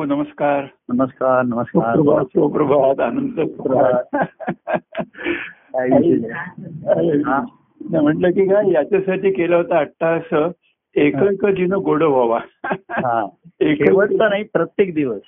बाबू नमस्कार. नमस्कार नमस्कार. सुप्रभात आनंद सुप्रभात. म्हटलं की काय याच्यासाठी केलं होतं अट्टास एकैक दिन गोड व्हावा. हा. एक शेवटचा नाही प्रत्येक दिवस.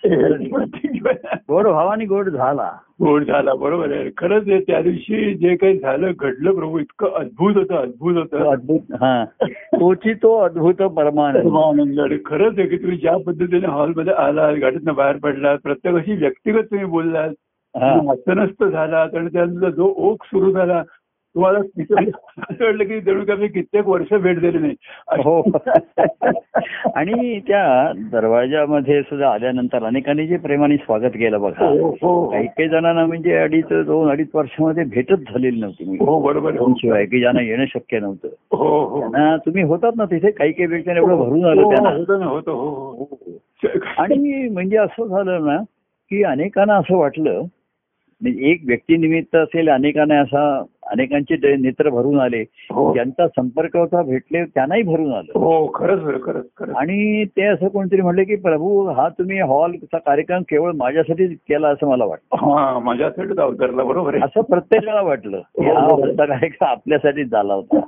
गोड व्हावा आणि गोड झाला. गोड झाला बरोबर आहे. खरंच त्या दिवशी जे काही झालं घडलं प्रभू इतकं अद्भुत होतं अद्भुत होतं. अद्भुत हा. तोची तो अद्भुत परमानंद. खरंच आहे की तुम्ही ज्या पद्धतीने हॉलमध्ये आलात गाडीतनं बाहेर पडलात प्रत्येकाशी व्यक्तिगत तुम्ही बोललात हस्तनस्त झालात आणि त्यानंतर जो ओघ सुरू झाला तुम्हाला वाटलं की का मी कित्येक वर्ष भेट दिली नाही. हो. आणि त्या दरवाजामध्ये सुद्धा आल्यानंतर अनेकांनी जे प्रेमाने स्वागत केलं बघा. हो हो. काही काही जणांना म्हणजे अडीच दोन अडीच वर्षामध्ये भेटच झालेली नव्हती हो बरोबर. दोन शिवाय की ज्यांना येणं शक्य नव्हतं. हो हो. तुम्ही होतात ना तिथे काही काही व्यक्तीने एवढं भरून आलं हो, त्यांना हो हो. आणि म्हणजे असं झालं ना की अनेकांना असं वाटलं म्हणजे एक व्यक्तिनिमित्त असेल अनेकांना असा अनेकांचे नेत्र भरून आले. हो. ज्यांचा संपर्क होता भेटले त्यांनाही भरून आलं. हो खरंच खरं खरंच आणि ते असं कोणतरी म्हणले की प्रभू हा तुम्ही हॉलचा कार्यक्रम केवळ माझ्यासाठीच केला असं मला वाटतं. हा माझ्यासाठीच अवतरला बरोबर असं प्रत्येकाला वाटलं हा हॉलचा कार्यक्रम आपल्यासाठीच झाला होता.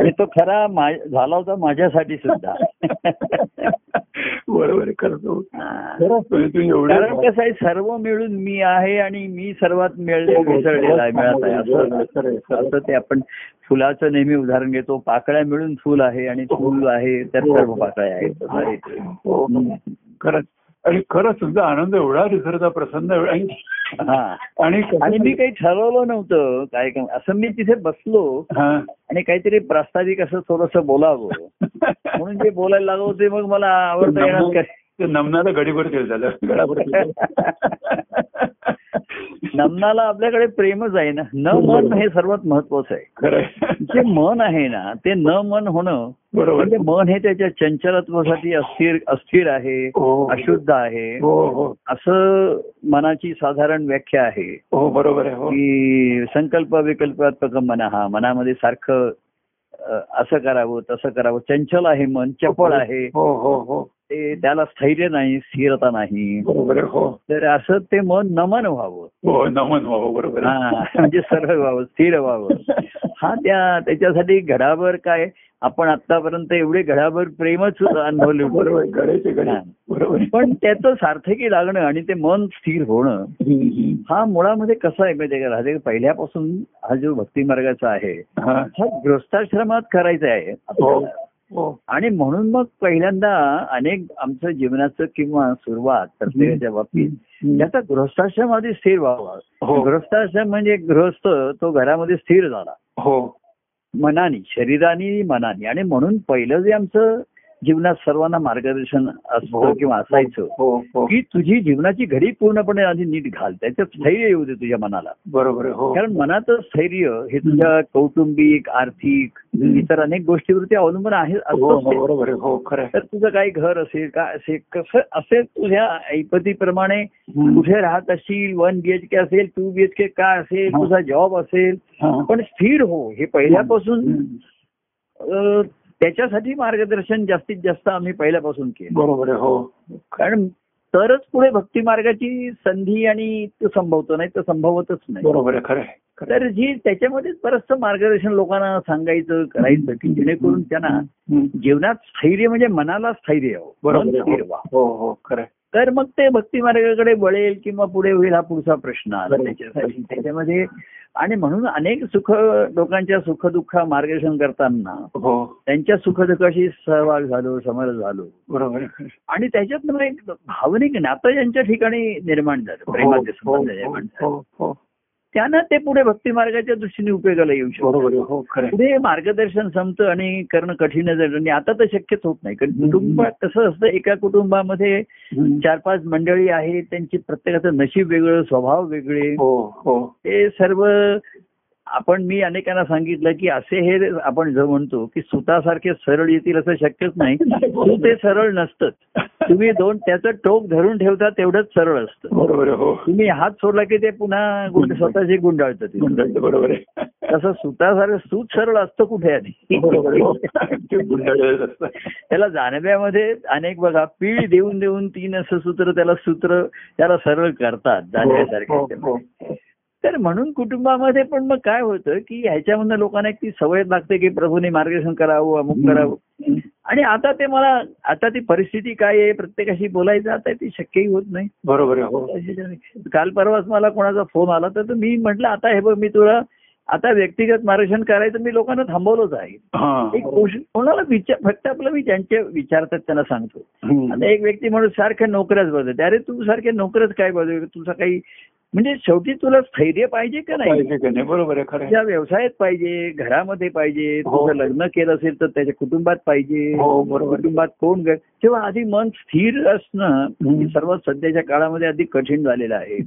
आणि तो खरा झाला होता माझ्यासाठी सुद्धा. बरोबर हो. हा. तुम्ही कारण कसं आहे सर्व मिळून मी आहे आणि मी सर्वात मिळले मिसळलेला आहे मिळत आहे असं खरं खरं ते आपण फुलाचं नेहमी उदाहरण घेतो. पाकळ्या मिळून फुल आहे आणि फुल आहे त्यात सर्व पाकळ्या आहेत. ते. हो, हो. खरंच. आणि खरंच तुमचा आनंद एवढा रिसरचा प्रसन्न आणि हा. आणि मी काही ठरवलं नव्हतं. काय असं मी तिथे बसलो हा. आणि काहीतरी प्रास्ताविक असं थोडस बोलावं. म्हणून जे बोलायला लागलो होते मग मला आवडता येणार काय ते नमनाला गडीभर केलं झालं. नमनाला आपल्याकडे प्रेमच आहे ना. न मन हे सर्वात महत्वाचं आहे. खरंय जे मन आहे ना ते न मन होणं बरोबर. म्हणजे मन हे त्याच्या चंचलत्वासाठी अस्थिर अस्थिर आहे हो. अशुद्ध आहे. हो हो. असं मनाची साधारण व्याख्या आहे. हो बरोबर आहे हो. की संकल्प विकल्पात्मक मन हा मनामध्ये सारखं असं करावं तसं करावं. चंचल आहे मन चपळ आहे. हो हो हो. ते त्याला स्थैर्य नाही स्थिरता नाही बरोबर हो तर असं ते मन नमन व्हावं हो नमन हो बरोबर. हा म्हणजे सरळ व्हावं स्थिर व्हावं हा त्या त्याच्यासाठी घडाभर काय आपण आतापर्यंत एवढे घडाभर प्रेमच अनुभवले बरोबर. पण त्याचं सार्थकी लागणं आणि ते मन स्थिर होणं. हा मुळामध्ये कसं आहे राहते पहिल्यापासून हा जो भक्ती मार्गाचा आहे हा. गृहस्थाश्रमात करायचा आहे. हो आणि म्हणून मग पहिल्यांदा अनेक आमचं जीवनाचं किंवा सुरुवात प्रत्येकाच्या बाबतीत. त्याचा गृहस्थाश्रमामध्ये स्थिर व्हावा. हो. गृहस्थाश्रम म्हणजे गृहस्थ तो घरामध्ये स्थिर झाला. हो. मनाने शरीराने मनाने. आणि म्हणून पहिलं जे आमचं जीवनात सर्वांना मार्गदर्शन असतं हो. किंवा असायचं हो हो की तुझी जीवनाची घडी पूर्णपणे आधी नीट घाल त्याच्यात स्थैर्य येऊ दे तुझ्या मनाला बरोबर हो कारण मनाचं स्थैर्य हे तुझ्या कौटुंबिक आर्थिक. इतर अनेक गोष्टीवरती अवलंबून आहे हो हो. बरोबर हो. तर तुझं काही घर असेल काय असेल कसं असेल तुझ्या ऐपतीप्रमाणे. कुठे राहत असशील वन बीएचके असेल टू बीएचके काय असेल हा. तुझा जॉब असेल हा. पण स्थिर हो हे पहिल्यापासून त्याच्यासाठी मार्गदर्शन जास्तीत जास्त आम्ही पहिल्यापासून केलं. बरोबर हो. कारण तरच पुढे भक्ती मार्गाची संधी आणि तो संभवतो नाही तर संभवतच नाही. बरोबर आहे खरं. तर जी त्याच्यामध्ये बरंचसं मार्गदर्शन लोकांना सांगायचं करायचं की जेणेकरून त्यांना. जीवनात स्थैर्य म्हणजे मनाला स्थैर्य मन बरोबर स्थिर व्हा. हो हो खरं. तर मग ते भक्ती मार्गाकडे वळेल किंवा पुढे होईल हा पुढचा प्रश्न आला. त्याच्यासाठी. त्याच्यामध्ये आणि म्हणून अनेक सुख लोकांच्या सुखदुःख मार्गदर्शन करताना हो. त्यांच्या सुखदुःखाशी सहभाग झालो समर झालो. बरोबर. आणि त्याच्यात मग एक भावनिक नातं यांच्या ठिकाणी निर्माण झालं प्रेमाचे हो, संबंध हो, निर्माण झाले. त्यानं ते पुढे भक्ती मार्गाच्या दृष्टीने उपयोगाला येऊ शकतो. हो. पुढे मार्गदर्शन संपतं आणि करणं कठीण झालं आणि आता तर शक्यच होत नाही. कारण कुटुंबात कसं असतं एका कुटुंबामध्ये. चार पाच मंडळी आहेत त्यांची प्रत्येकाचं नशीब वेगळं स्वभाव वेगळे. हो हो. ते सर्व आपण मी अनेकांना सांगितलं की असे हे आपण जो म्हणतो की सुतासारखे सरळ येतील असं शक्यच नाही. तू ते सरळ नसतं तुम्ही दोन त्याचं टोक धरून ठेवता तेवढंच सरळ असतं. बरोबर हो. तुम्ही हात सोडला की ते पुन्हा स्वतःचे गुंडाळतं ते. बरोबर तसं सुतासारखं सूत सरळ असतं कुठे आधी. हो. त्याला जाणव्यामध्ये अनेक बघा पीळ देऊन देऊन तीन असं सूत्र त्याला सूत्र त्याला सरळ करतात हो, जाणव्यासारखे. तर म्हणून कुटुंबामध्ये पण मग काय होतं की ह्याच्यामधनं लोकांना एक ती सवय लागते की प्रभूने मार्गदर्शन करावं अमुक करावं. आणि आता ते मला आता ती परिस्थिती काय आहे प्रत्येकाशी बोलायचं आता ती शक्यही होत नाही. बरोबर आहे हो. काल परवाच मला कोणाचा फोन आला तर मी म्हटलं आता हे बघ मी तुला आता व्यक्तिगत मार्गदर्शन करायचं मी लोकांना थांबवलंच आहे हा एक गोष्ट कोणाला विचार फक्त आपलं मी त्यांचे विचारतात त्यांना सांगतो. आता एक व्यक्ती म्हणून सारख्या नोकऱ्याच बदलते. अरे तू सारख्या नोकऱ्याच काय बदल? तुझा काही म्हणजे शेवटी तुला स्थैर्य पाहिजे का नाही बरोबर आहे खरं आहे. तुझ्या व्यवसायात पाहिजे घरामध्ये पाहिजे हो. तुझं लग्न केलं असेल तर त्याच्या कुटुंबात पाहिजे हो. कुटुंबात कोण तेव्हा आधी मन स्थिर असणं. हे सर्वात सध्याच्या काळामध्ये अधिक कठीण झालेलं आहे.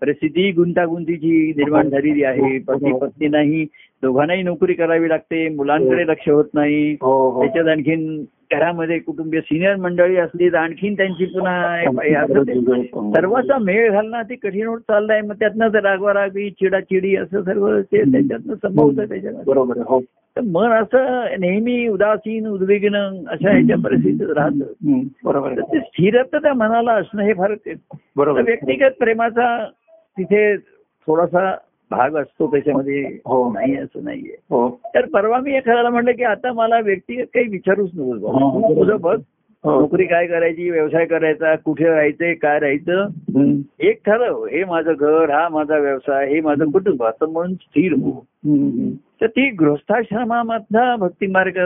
परिस्थिती गुंतागुंतीची निर्माण झालेली आहे पती हो. पत्नी नाही दोघांनाही नोकरी करावी लागते मुलांकडे लक्ष होत नाही. हो हो. त्याच्यात आणखीन घरामध्ये कुटुंबीय सिनियर मंडळी असली तर आणखीन त्यांची पुन्हा हे सर्वांचा मेळ घालणं ते कठीण होत चाललंय. मग त्यातनं ते रागवारागी चिडाचिडी असं सर्व ते त्याच्यातनं संभवतं त्याच्यात. हो. तर मन असं नेहमी उदासीन उद्विग्न अशा ह्याच्या परिस्थितीत राहतं. बरोबर तर ते स्थिरता त्या मनाला असणं हे फार बरोबर तर. व्यक्तिगत प्रेमाचा तिथे थोडासा भाग असतो त्याच्यामध्ये. हो. नाही असं नाहीये. हो. तर परवा मी एखाद्याला म्हटलं की आता मला व्यक्तिगत काही विचारूच नको हो. तुझं बघ हो. नोकरी काय करायची व्यवसाय करायचा कुठे राहायचंय काय राहायचं? एक ठरव. हे माझं घर हा माझा व्यवसाय हे माझं कुटुंब. असं म्हणून स्थिर हो. तर ती गृहस्थाश्रमामधला भक्ती मार्ग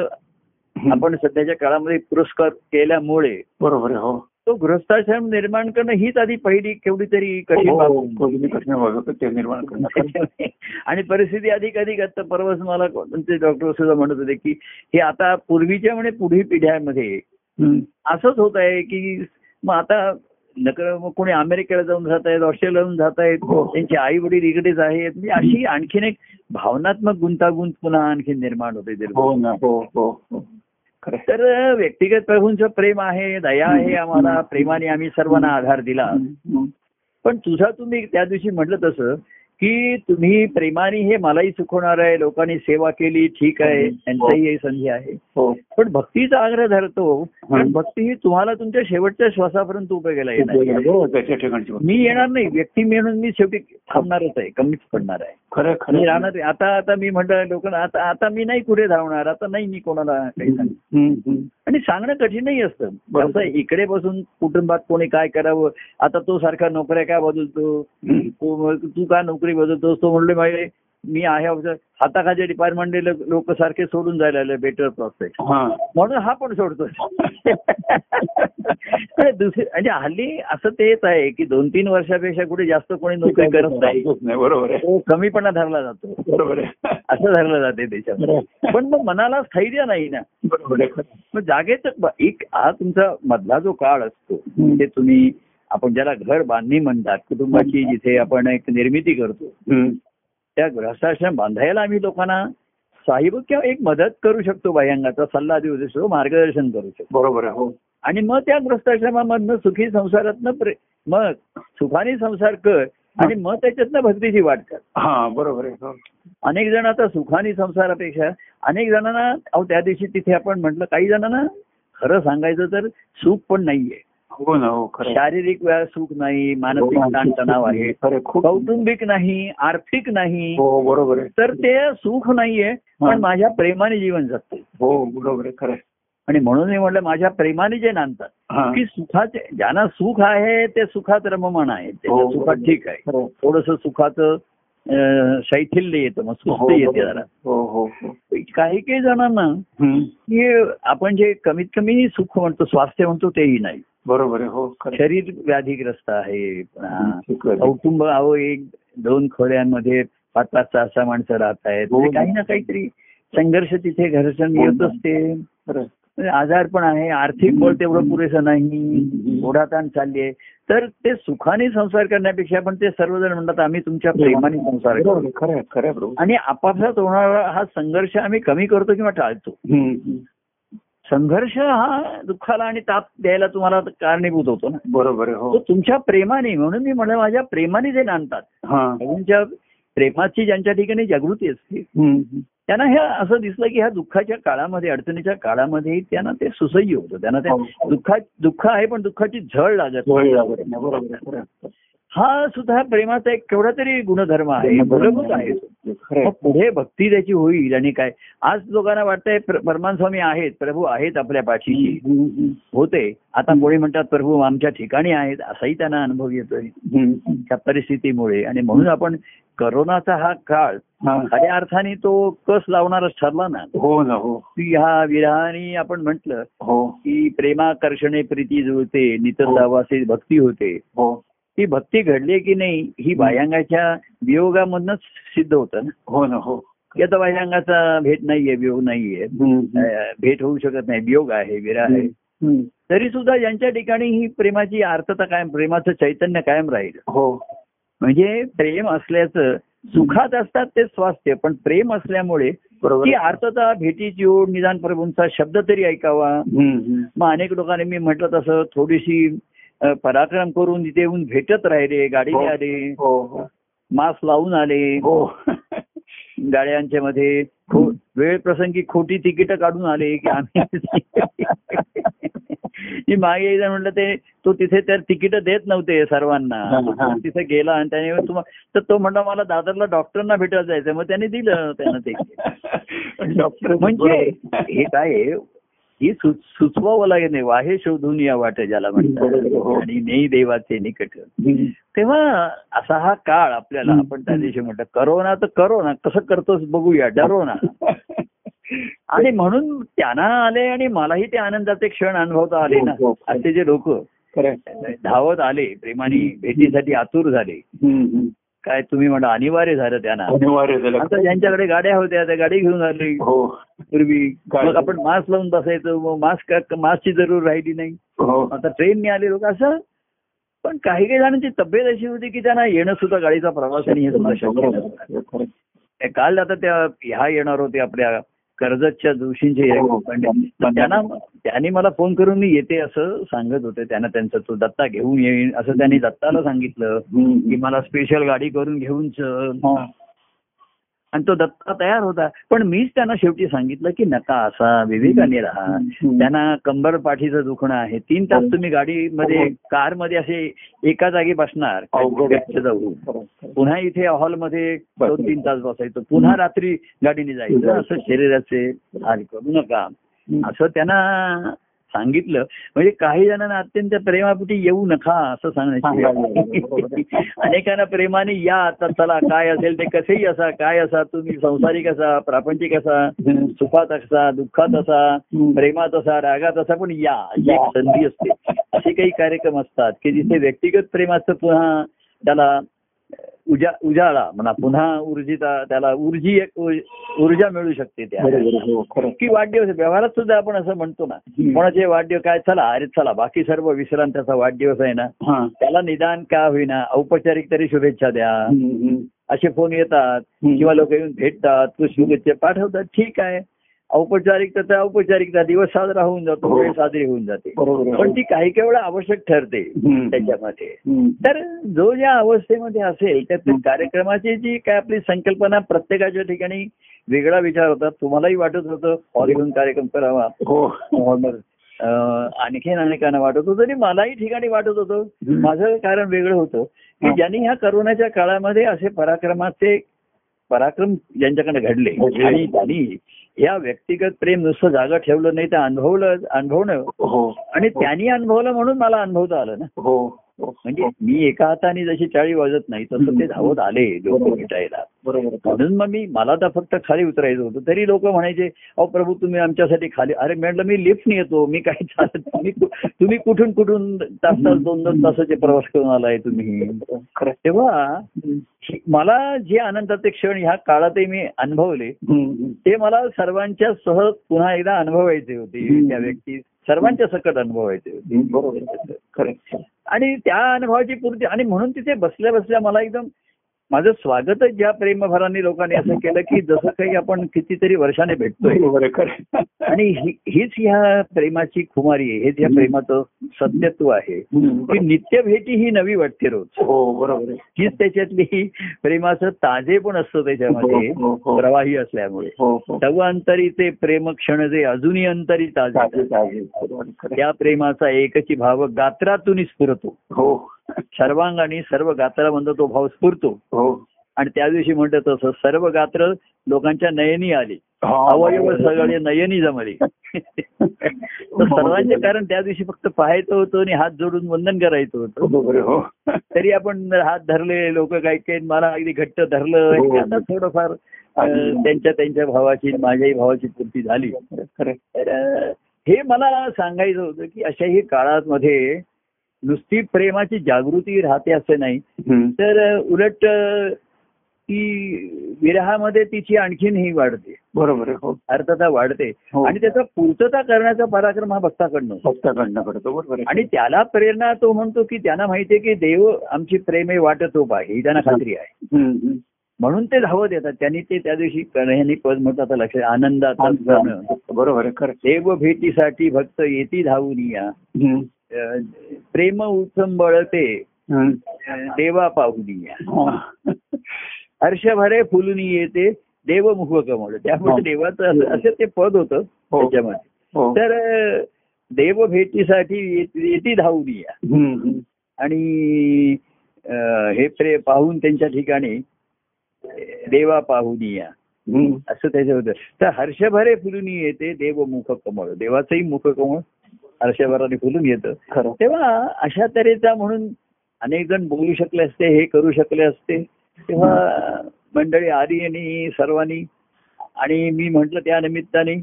आपण सध्याच्या काळामध्ये पुरस्कार केल्यामुळे बरोबर हो. तो गृहस्थाश्रम निर्माण करणं हीच आधी पहिली केवढी तरी कठीण बाब हो, ते निर्माण करणं आणि परिस्थिती अधिक अधिक आता परवाच मला डॉक्टर सुद्धा म्हणत होते की हे आता पूर्वीच्या म्हणजे पुढील पिढ्यामध्ये. असंच होत आहे की मग आता नकर मग कोणी अमेरिकेला जाऊन जात आहेत ऑस्ट्रेलियाला जाऊन जात आहेत हो. त्यांचे आई वडील इकडेच आहेत म्हणजे अशी आणखीन एक भावनात्मक गुंतागुंत पुन्हा आणखीन निर्माण होते तर व्यक्तिगत प्रभूंचं प्रेम आहे दया आहे आम्हाला. प्रेमाने आम्ही सर्वांना आधार दिला. पण तुझा तुम्ही त्या दिवशी म्हटलं तसं की तुम्ही प्रेमाने हे मलाही सुखवणार आहे लोकांनी सेवा केली ठीक आहे त्यांचाही ही संधी आहे. हो. पण भक्तीचा आग्रह धरतो पण भक्ती ही तुम्हाला तुमच्या शेवटच्या श्वासापर्यंत उपयोगाला येणार ठिकाणची मी येणार नाही व्यक्ती म्हणून मी शेवटी थांबणारच आहे कमीच पडणार आहे. खरं मी खरं राहणार. आता आता मी म्हटलं लोकांना आता आता मी नाही कुठे धावणार आता नाही मी कोणाला काही. आणि सांगणं कठीणही असतं. कसं इकडे बसून कुटुंबात कोणी काय करावं आता तो सारखा नोकऱ्या काय बदलतो. तू तू का नोकरी बदलतोस तो म्हणले माहिती मी आहे हाताखालच्या डिपार्टमेंट लोक सारखे सोडून जायला बेटर प्रॉस्पेक्ट हा. म्हणून हा पण सोडतो. आणि दुसरी म्हणजे हल्ली असं तेच आहे की दोन तीन वर्षापेक्षा कुठे जास्त कोणी नोकरी करत नाही. नाही बरोबर कमीपणा धरला जातो. बरोबर आहे. असं धरलं जाते त्याच्यामध्ये. पण मग मनाला स्थैर्य नाही ना. बरोबर. मग जागेच एक हा तुमचा मधला जो काळ असतो. ते तुम्ही आपण ज्याला घर बांधणी म्हणतात कुटुंबाची जिथे आपण एक निर्मिती करतो. त्या गृहस्थाश्रम बांधायला आम्ही लोकांना साहिब किंवा एक मदत करू शकतो बाह्यांगाचा सल्ला देऊ शकतो मार्गदर्शन करू शकतो. बरोबर आहे हो. आणि मग त्या गृहस्थाश्रमामधनं सुखी संसारातनं प्रे- मग सुखाने संसार कर आणि मग त्याच्यातनं भक्तीची वाट कर. हा बरोबर आहे हो. अनेक जण आता सुखानी संसारापेक्षा अनेक जणांना अहो त्या दिवशी तिथे आपण म्हटलं काही जणांना खरं सांगायचं तर सुख पण नाहीये. हो ना हो खरं आहे. शारीरिक व्या- सुख नाही मानसिक ताणतणाव आहे आहे, कौटुंबिक नाही आर्थिक नाही हो बरोबर आहे तर ते सुख नाहीये हा. पण माझ्या प्रेमाने जीवन जगते हो बरोबर आहे खरं आहे. आणि म्हणून मी म्हटलं माझ्या प्रेमाने जे नांदतात हा. की सुखाचे ज्यांना सुख आहे ते सुखात रममाण आहे त्याच्या हो, सुखात. ठीक आहे आहे. थोडस सुखाचं शैथिल्य येतं मग हो, सुस्त येते. जरा हो हो हो काही काही जणांना. की आपण जे कमीत कमी सुख म्हणतो स्वास्थ्य म्हणतो तेही नाही बरोबर आहे हो. शरीर व्याधीग्रस्त आहे. कौटुंब अहो एक दोन खोड्यांमध्ये पाच पाच सहा सहा माणसं राहत आहेत हो. म्हणजे काही ना काहीतरी संघर्ष तिथे घर्षण हो. येत असते. म्हणजे आजार पण आहे आर्थिक बळ तेवढं पुरेसं नाही. ओढाताण चालली आहे तर ते सुखाने संसार करण्यापेक्षा पण ते सर्वजण म्हणतात आम्ही तुमच्या प्रेमाने संसार बरोबर करू आहे, खरं आहे, खरं आहे प्रभू. आणि आपापसात होणारा हा संघर्ष आम्ही कमी करतो किंवा टाळतो. संघर्ष हा दुःखाला आणि ताप द्यायला तुम्हाला कारणीभूत होतो ना. बरोबर तो हो. तुमच्या प्रेमाने म्हणून मी म्हणलं माझ्या प्रेमाने जे नांदतात. तुमच्या प्रेमाची ज्यांच्या ठिकाणी जागृती असते. त्यांना हे असं दिसलं की ह्या दुःखाच्या काळामध्ये अडचणीच्या काळामध्ये त्यांना ते सुसह्य होतं. त्यांना त्या हो. दुःखा दुःख आहे पण दुःखाची झळ लागत हा सुद्धा प्रेमाचा एक केवढा तरी गुणधर्म आहे. मूलभूत आहे. तो. पुढे भक्ती त्याची होईल आणि काय? आज लोकांना वाटतंय प्र- परमान स्वामी आहेत प्रभू आहेत आपल्या पाठीशी. होते. आता कोणी म्हणतात प्रभू आमच्या ठिकाणी आहेत. असाही त्यांना अनुभव येतोय. त्या परिस्थितीमुळे. आणि म्हणून आपण करोनाचा हा काळ. खऱ्या अर्थाने तो कस लावणारच ठरला ना. हो ना हो. की ह्या विरहाने आपण म्हटलं हो. की प्रेमाकर्षणे प्रीती जुळते नितर हो. भक्ती होते. हो. ती भक्ती घडली की नाही ही बाह्यांगाच्या वियोगामधनच सिद्ध होतं ना? हो ना हो. की आता बाह्यांगाचा भेट नाहीये वियोग नाहीये. भेट होऊ शकत नाही वियोग आहे विरह आहे. तरी सुद्धा ज्यांच्या ठिकाणी ही प्रेमाची आर्थता कायम प्रेमाचं चैतन्य कायम राहील. हो. म्हणजे प्रेम असल्याचं सुखात असतात ते स्वास्थ्य पण प्रेम असल्यामुळे ती आहे. आर्थता भेटीची ओढ निदान प्रभूंचा शब्द तरी ऐकावा. मग अनेक लोकांनी मी म्हटलं तसं थोडीशी पराक्रम करून तिथे येऊन भेटत राहिले गाडीने हो. आले हो हो. मास्क लावून आले. हो. गाड्यांच्या मध्ये वेळ प्रसंगी खोटी तिकीट काढून आले की आम्ही मागे म्हटलं ते तो तिथे तर तिकीट देत नव्हते सर्वांना. हा, हा. तिथे गेला आणि त्याने तर तो म्हणला मला दादरला डॉक्टरना भेटायला जायचं मग त्याने दिलं त्यानं ते. डॉक्टर म्हणजे हे काय ही सुचवावं लागेल नाही वाहे शोधून या वाट ज्याला बरोबर, हो. म्हणतात आणि नेई देवाचे निकट. तेव्हा असा हा काळ आपल्याला. आपण त्या दिवशी म्हणतो करोना तर करोना कसं करतोस बघूया डरो ना आणि म्हणून त्यांना आले आणि मलाही ते आनंदाचे क्षण अनुभवता आले ना हो, हो. असे जे लोक. धावत आले प्रेमाने भेटीसाठी आतुर झाले. काय तुम्ही म्हणा अनिवार्य झालं त्यांना. अनिवार्य झालं. आता ज्यांच्याकडे गाड्या होत्या त्या गाडी घेऊन आले. हो. पूर्वी. मग आपण मास्क लावून बसायचो मग मास्क मास्कची जरूर राहिली नाही. हो. आता ट्रेनने आले लोक असं. पण काही काही जणांची तब्येत अशी होती की त्यांना येणं सुद्धा गाडीचा प्रवास आणि हे सुद्धा शक्य काल आता त्या ह्या येणार होते आपल्या कर्जतच्या जोशींचे हो. त्यांना त्यांनी मला फोन करून मी येते असं सांगत होते त्यांना त्यांचं तो दत्ता घेऊन येईन असं त्यांनी दत्ताला सांगितलं. की मला स्पेशल गाडी करून घेऊन चल. आणि तो दत्ता तयार होता. पण मीच त्यांना शेवटी सांगितलं की नका असा विवेकाने राहा. त्यांना कंबर पाठीचं दुखणं आहे. तीन तास तुम्ही गाडीमध्ये कारमध्ये असे एका जागी बसणार. आहे. पुन्हा इथे हॉलमध्ये दोन तीन तास बसायचं. पुन्हा रात्री गाडीने जायचं. असं शरीराचे हाल करू नका. असं त्यांना सांगितलं म्हणजे काही जणांना अत्यंत प्रेमापोटी येऊ नका असं सांगण्याची अनेकांना प्रेमाने या आता चला काय असेल ते कसेही असा काय असा तुम्ही संसारिक असा प्रापंचिक असा. सुखात असा दुःखात असा. प्रेमात असा रागात असा पण या एक संधी असते असे काही कार्यक्रम असतात की जिथे व्यक्तिगत प्रेमाचं पुन्हा त्याला उजा उजाळा म्हणा पुन्हा ऊर्जिता त्याला ऊर्जी ऊर्जा मिळू शकते त्या हो. की वाढदिवस. व्यवहारात सुद्धा आपण असं म्हणतो ना. कोणाचे वाढदिवस काय चला अरे चला बाकी सर्व विश्रांतीचा वाढदिवस आहे ना. त्याला निदान का होईना औपचारिक तरी शुभेच्छा द्या. असे फोन येतात. किंवा लोक येऊन भेटतात तू शुभेच्छा पाठवतात ठीक आहे औपचारिकता तर औपचारिकता दिवस साजरा होऊन जातो हो. वेळ साजरी होऊन जाते. पण ती काही काही वेळा आवश्यक ठरते. त्याच्यामध्ये. तर जो ज्या अवस्थेमध्ये असेल त्या कार्यक्रमाची जी काय आपली संकल्पना प्रत्येकाच्या ठिकाणी वेगळा विचार होता तुम्हालाही वाटत होतं हॉल घेऊन कार्यक्रम करावा हो आणखीन अनेकांना वाटत होतं आणि मलाही ठिकाणी वाटत होतं. माझं कारण वेगळं होतं की हा. ज्यांनी ह्या करोनाच्या काळामध्ये असे पराक्रमाचे पराक्रम ज्यांच्याकडे घडले घडले. आणि त्यांनी या व्यक्तिगत प्रेम नुसतं जागा ठेवलं नाही तर अनुभवलं अनुभवणं. हो. आणि त्यांनी अनुभवलं म्हणून मला अनुभवता आलं ना. हो हो. म्हणजे मी एका हाताने जशी चाळी वाजत नाही तसं ते धावत आले लोक. भेटायला. म्हणून मग मी मला तर फक्त खाली उतरायचं होतं तरी लोक म्हणायचे अहो प्रभू तुम्ही आमच्यासाठी खाली अरे म्हटलं मी लिफ्टने येतो मी काही चालत तुम्ही तुम्ही कुठून कुठून तास तास दोन दोन तासाचे प्रवास करून आलाय तुम्ही. तेव्हा. मला जे आनंदाचे क्षण ह्या काळातही मी अनुभवले. ते मला सर्वांच्या सह पुन्हा एकदा अनुभवायचे होते. त्या व्यक्ती सर्वांच्या सकट अनुभवायचे होते आणि त्या अनुभवाची पूर्ती आणि म्हणून तिथे बसल्या बसल्या मला एकदम माझं स्वागतच ज्या प्रेमभराने लोकांनी असं केलं की जसं काही आपण कितीतरी वर्षाने भेटतोय. आणि हीच ह्या प्रेमाची खुमारी आहे. हेच ह्या प्रेमाचं सत्यत्व आहे. की नित्य भेटी ही नवी वाटते रोज. हो बरोबर हीच त्याच्यातली प्रेमाचं ताजे पण असतं त्याच्यामध्ये. हो, हो. प्रवाही असल्यामुळे. तव अंतरी ते प्रेम क्षण जे अजूनही अंतरी ताजे. त्या प्रेमाचा एकची भाव गात्रातून स्फुरतो हो सर्वांगाने सर्व गात्रामध्ये तो भाव स्फुरतो. हो. आणि त्या दिवशी म्हणतात तसं सर्व गात्र लोकांच्या नयनी आली. हा, अवयव. सगळे नयनी जमले. तर सर्वांचे कारण त्या दिवशी फक्त पाहायचं होतं आणि हात जोडून वंदन करायचं होतं. आहे, हो. तरी आपण हात धरले लोक काही काही मला अगदी घट्ट धरलं हो. आता थोडंफार त्यांच्या त्यांच्या भावाची माझ्याही भावाची पूर्ती झाली. तर हे मला सांगायचं होतं की अशाही काळामध्ये नुसती प्रेमाची जागृती राहते असं नाही. तर उलट ती विरहामध्ये तिची आणखीन ही वाढते. बरोबर हो. अर्थता वाढते. हो. आणि त्याचा पूर्तता करण्याचा पराक्रम हा भक्ताकडनं. भक्ताकडनं करतो बरोबर आणि त्याला प्रेरणा तो म्हणतो की त्यांना माहितीये की देव आमची प्रेमे वाटतो आहे ही त्यांना खात्री आहे. म्हणून ते धावत येतात. त्यांनी ते त्या दिवशी यांनी पद म्हणतात लक्ष आनंदात बरोबर. देव भेटीसाठी भक्त येती धावून या. प्रेम उत्संबळते हम्म. अं, देवा पाहुनी. हर्षभरे फुलून येते देव मुख कमळ त्यामुळे हो. देवाचं असं ते पद होतं हो. त्याच्यामध्ये हो. तर देव भेटीसाठी येत- धावून या. आणि हे प्रे पाहून त्यांच्या ठिकाणी देवा पाहून या. असं त्याचं होतं तर हर्षभरे फुलून येते देव मुख कमळ देवाचंही मुख कमळ हर्षभराने फुलून येतं. खरं. तेव्हा अशा तऱ्हेचा म्हणून अनेक जण बोलू शकले असते हे करू शकले असते. तेव्हा मंडळी आली आणि सर्वांनी आणि मी म्हंटल त्या निमित्ताने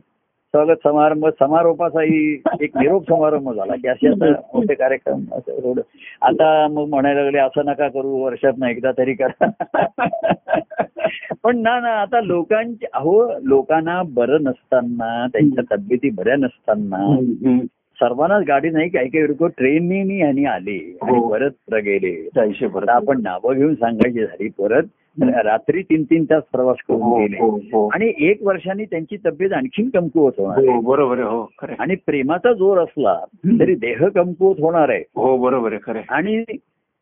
स्वागत समारंभ समारोपाचाही एक निरोप समारंभ झाला की असे आता मोठे कार्यक्रम असं थोडं आता मग म्हणायला लागले असं नका करू वर्षात एकदा तरी करा. पण ना ना आता लोकांचे अहो लोकांना बरं नसताना त्यांच्या तब्येती बऱ्या नसताना. सर्वांनाच गाडी नाही काही काही लोक ट्रेननी आणि आले आणि हो. परत गेले परत आपण नावं घेऊन सांगायची झाली परत रात्री तीन तीन तास प्रवास हो, करून गेले हो, हो. आणि एक वर्षाने त्यांची तब्येत आणखीन कमकुवत होणार हो बरोबर हो. आणि प्रेमाचा जोर असला. तरी देह कमकुवत होणार आहे हो बरोबर आहे खरं. आणि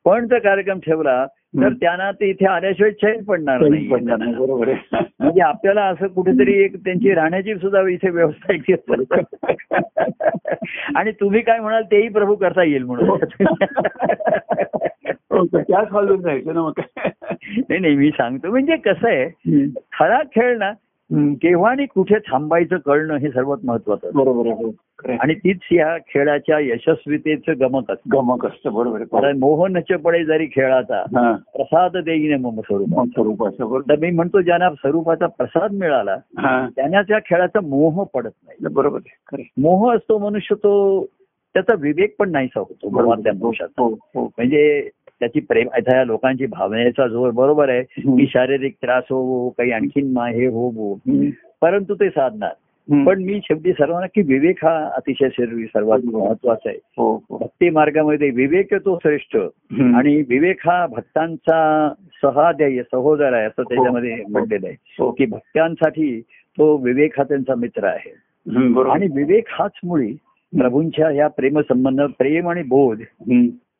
पण जर कार्यक्रम ठेवला तर. त्यांना ते इथे आल्याशिवाय चैन पडणार नाही बरोबर म्हणजे आपल्याला असं कुठेतरी एक त्यांची राहण्याची सुद्धा इथे व्यवस्था आणि तुम्ही काय म्हणाल तेही प्रभू करता येईल म्हणून त्याच हॉलून जायचं ना मग नाही नाही मी सांगतो म्हणजे कसं आहे. खरा खेळ ना. केव्हा आणि कुठे थांबायचं कळणं हे सर्वात महत्वाचं. बरोबर हो. आणि तीच या खेळाच्या यशस्वीतेचं गमक असतं. गमक असतं बरोबर कारण मोहनच पडे जरी खेळाचा हा. प्रसाद देईने मम स्वरूप मग स्वरूप मी म्हणतो ज्यांना स्वरूपाचा प्रसाद मिळाला हा. त्यांना त्या खेळाचा मोह पडत नाही. बरोबर. मोह असतो मनुष्य तो त्याचा विवेक पण नाहीसा होतो भगवान त्या हो, मनुष्याचा. हो, हो. म्हणजे त्याची प्रेम या लोकांची भावनेचा जोर बरोबर आहे. की शारीरिक त्रास हो काही आणखीन मा- हे हो हो. परंतु ते साधणार. पण मी शेवटी सर्वांना की विवेक हा अतिशय शरीर सर्वात महत्त्वाचा आहे. हो हो. भक्ती मार्गामध्ये विवेक तो श्रेष्ठ. आणि विवेक हा भक्तांचा सहाध्याय सहोदर आहे असं त्याच्यामध्ये म्हटलेलं आहे. हो. की भक्तांसाठी तो विवेक हा त्यांचा मित्र आहे. आणि विवेक हाच मुळी प्रभूंच्या या प्रेमसंबंध प्रेम आणि बोध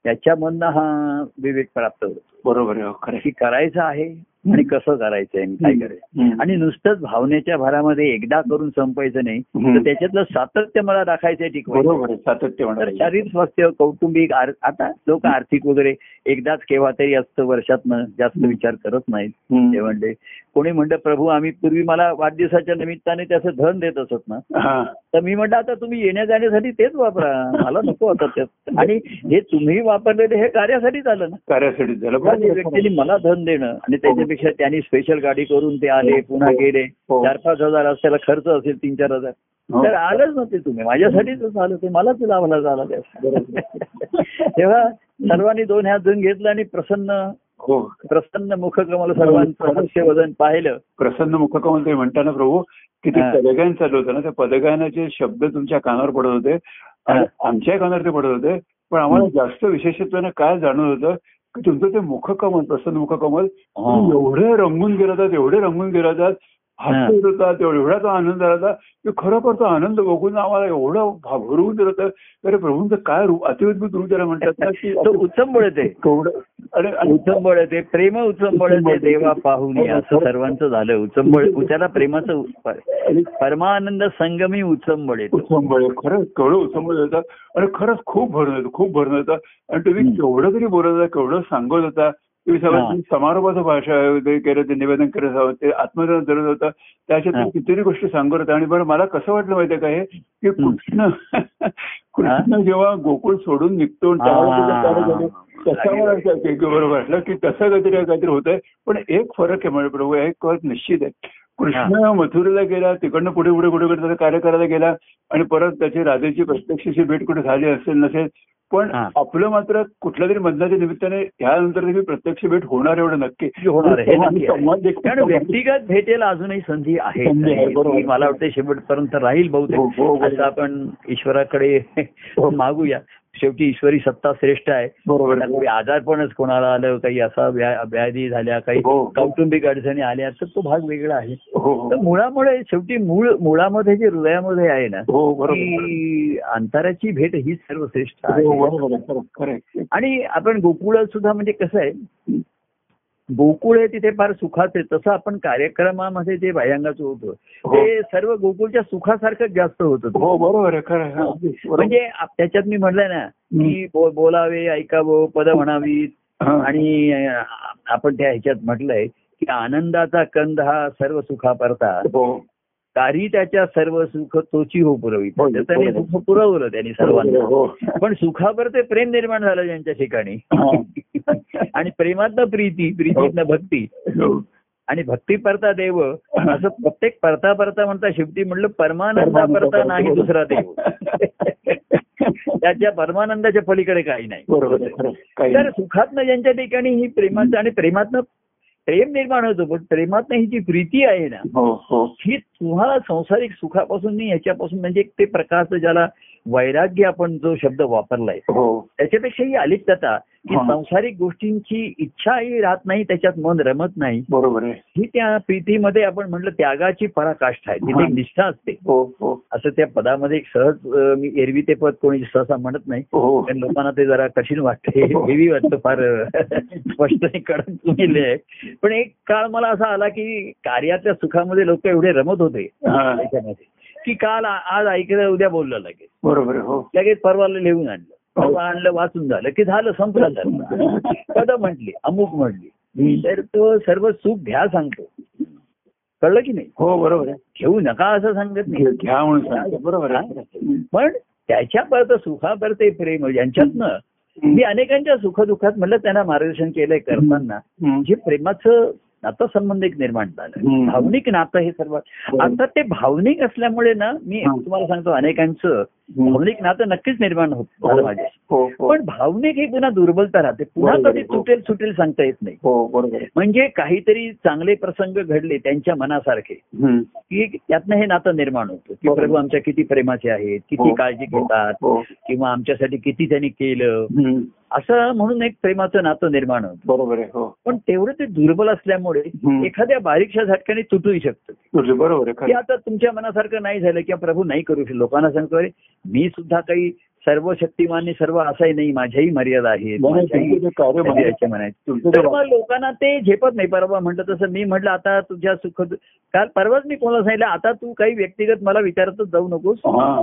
त्याच्यामधनं हा विवेक प्राप्त होतो. बरोबर आहे. हो. की करायचं आहे आणि कसं करायचंय आणि काय करायचं. आणि नुसतंच भावनेच्या भरामध्ये एकदा करून संपायचं नाही. तर त्याच्यातलं सातत्य मला दाखायचंय टिकवायचं. सातत्य शारीरिक स्वास्थ्य कौटुंबिक आता लोक आर्थिक वगैरे एकदाच केव्हा तरी असतं वर्षातनं जास्त विचार करत नाहीत. ते म्हणले कोणी म्हणलं प्रभू आम्ही पूर्वी मला वाढदिवसाच्या निमित्ताने त्याचं धन देत असत ना? हा. तर मी म्हटलं आता तुम्ही येण्या जाण्यासाठी तेच वापरा. मला नको आता ते आणि हे तुम्ही वापरलेले हे कार्यासाठीच आलं ना? कार्यासाठी झालं. व्यक्तीने मला धन देणं आणि त्याच्यापेक्षा त्यांनी स्पेशल गाडी करून ते आले पुन्हा गेले. हो. चार पाच हजार असल्याला खर्च असेल तीन चार हजार. हो. तर आलंच नव्हते तुम्ही. माझ्यासाठीच आलं ते मलाच लाभला झाला तेव्हा सर्वांनी दोन हात धुवून घेतलं आणि प्रसन्न हो. प्रसन्न मुखकमल सर्वांचं वदन पाहिलं. प्रसन्न मुखकमल ते म्हणताना प्रभू की ते हा. पदगायन चालू होतं ना त्या पदगायनाचे शब्द तुमच्या कानावर पडत होते. हा. आमच्या कानावर ते पडत होते. पण आम्हाला जास्त विशेषत्वानं काय जाणवत होतं तुमचं ते मुखकमल प्रसन्न मुखकमल हा. एवढे रंगून गेलं जात एवढे रंगून गेलं जात हसत होता तेवढा एवढा तो आनंद झाला होता की खरोखर तो आनंद बघून आम्हाला एवढं भरून दिलं अरे प्रभूंचं काय रूप अतिअद्भुत रूप त्याला म्हणतात ना की तो उचंबळ ते केवढं आणि आणि- उचंबळ ते प्रेम उचंबळ ते देवा पाहून असं सर्वांचं झालं उचंबळ त्याला प्रेमाचं परमानंद संगमी उचंबळ येतो उत्संबळ खरंच केवढं उत्संबळ होतं आणि खरंच खूप भरून होतं खूप भरून होतं आणि तुम्ही केवढं तरी बोलत होता केवढं सांगत होता तुम्ही. सगळं समारोपाचं भाषा केलं ते निवेदन करत आहोत ते आत्मदान करत होतं त्याच्यात. कितीतरी गोष्टी सांगत होता आणि बरं मला कसं वाटलं माहितीये का हे की कृष्ण कृष्ण जेव्हा गोकुळ सोडून निघतो बरोबर वाटलं की तसं काहीतरी काहीतरी होतंय पण एक फरक आहे म्हणजे प्रभू एक फरक निश्चित आहे कृष्ण मथुरेला गेला तिकडनं पुढे पुढे पुढे त्याचं कार्य करायला गेला आणि परत त्याची राधेची प्रत्यक्षाची भेट कुठे झाली असेल नसेल पण हा. आपलं मात्र कुठल्या तरी बदलाच्या निमित्ताने ह्यानंतर देखील प्रत्यक्ष भेट होणार एवढं नक्की. होणार हे कारण व्यक्तिगत भेटेल अजूनही संधी आहे. मला वाटतं शेवटपर्यंत राहील हो, हो, बहुतेक बरोबर. असं आपण ईश्वराकडे हो. मागूया. शेवटी ईश्वरी सत्ता श्रेष्ठ आहे. बरोबर. काही आजारपणच कोणाला आलं काही असा व्या- व्याधी झाल्या काही हो. कौटुंबिक अडचणी आल्या तर तो भाग वेगळा आहे. हो हो. तर मुळामुळे शेवटी मूळ मुळामध्ये जे हृदयामध्ये आहे ना हो अंतराची भेट ही सर्वश्रेष्ठ हो आहे. आणि आपण गोकुळ सुद्धा म्हणजे कसं आहे गोकुळ आहे तिथे फार सुखाचे तसं आपण कार्यक्रमामध्ये जे बाह्यांगाचं होतं हो. ते सर्व गोकुळच्या सुखासारखंच जास्त होत हो बरोबर. हा. म्हणजे आप- त्याच्यात मी म्हटलंय ना की बोलावे ऐकावं पद म्हणावीत हा. आणि अं, आपण त्या ह्याच्यात म्हटलंय की आनंदाचा कंद हा सर्व सुखापरता हो कारी त्याच्या सर्व सुख तोची हो पुरवी. हो, त्याने. सुख पुरवलं त्यांनी सर्वांना. हो. पण सुखावर ते प्रेम निर्माण झालं त्यांच्या ठिकाणी. आणि प्रेमातनं प्रीती प्रीतीतनं भक्ती. हो. आणि भक्ती परता देव असं प्रत्येक परता परता म्हणता शेवटी म्हणलं परमानंदा परता नाही दुसरा देव. त्याच्या परमानंदाच्या पलीकडे काही नाही. तर. सुखातनं ज्यांच्या ठिकाणी ही प्रेमाचं आणि प्रेमातनं प्रेम निर्माण होतं पण प्रेमातनं ही जी प्रीती आहे ना हो हो. ही तुम्हाला संसारिक सुखापासून नाही याच्यापासून म्हणजे ते प्रकारचं ज्याला वैराग्य आपण जो शब्द वापरलाय हो. त्याच्यापेक्षा ही अलिप्तता की. संसारिक गोष्टींची इच्छाही राहत नाही त्याच्यात मन रमत नाही. बरोबर ही त्या प्रीतीमध्ये आपण म्हटलं त्यागाची पराकाष्ठा आहे. तिथे निष्ठा असते. हो हो. असं त्या पदामध्ये एक सहज मी एरवी ते पद कोणी सहसा म्हणत नाही. कारण लोकांना ते जरा कठीण वाटते. हेवी वाटतं फार स्पष्ट कडक आहे पण एक काळ मला असा आला की कार्यातल्या सुखामध्ये लोक एवढे रमत होते. त्याच्यामध्ये. की काल आज ऐकलं उद्या बोललं लगेच. बरोबर हो. लगेच परवाला लिहून आणलं. परवा आणलं वाचून झालं. की झालं संपलं झालं. पद म्हटली अमुक म्हटली. तर तो सर्व सुख घ्या सांगतो. कळलं की नाही? हो बरोबर घेऊ नका असं सांगत नाही. घ्या म्हणून बरोबर पण त्याच्या परत सुखापरते प्रेम यांच्यातनं मी अनेकांच्या सुखदुःखात म्हणलं त्यांना मार्गदर्शन केलंय करताना. जे प्रेमाचं नातं संबंध एक निर्माण झालं. भावनिक नातं हे सर्व आता ते भावनिक असल्यामुळे ना मी. तुम्हाला सांगतो अनेकांचं. भावनिक नातं नक्कीच निर्माण होत झालं माझ्या हो हो पण भावनिक ही पुन्हा दुर्बलता राहते पुन्हा कधी. हो. तुटेल सुटेल सांगता येत नाही हो म्हणजे काहीतरी चांगले प्रसंग घडले त्यांच्या मनासारखे. की त्यातनं हे नातं निर्माण होतं की. प्रभू आमच्या किती प्रेमाचे आहेत किती हो. काळजी हो. घेतात हो किंवा आमच्यासाठी किती त्यांनी केलं. असं म्हणून एक प्रेमाचं नातं निर्माण होतं बरोबर आहे हो पण तेवढं ते दुर्बल असल्यामुळे. एखाद्या बारीकशा झटक्याने तुटूही शकतं बरोबर आता तुमच्या मनासारखं नाही झालं किंवा प्रभू नाही करू लोकांना सांगतो "अरे, मी सुद्धा काही सर्व शक्तिमान्य सर्व असाही नाही माझ्याही मर्यादा मग लोकांना ते झेपत नाही. परवा म्हटलं तसं मी म्हटलं आता तुझ्या सुख काल परवाच मी कोणाला सांगितलं आता तू काही व्यक्तिगत मला विचारतच जाऊ नकोस.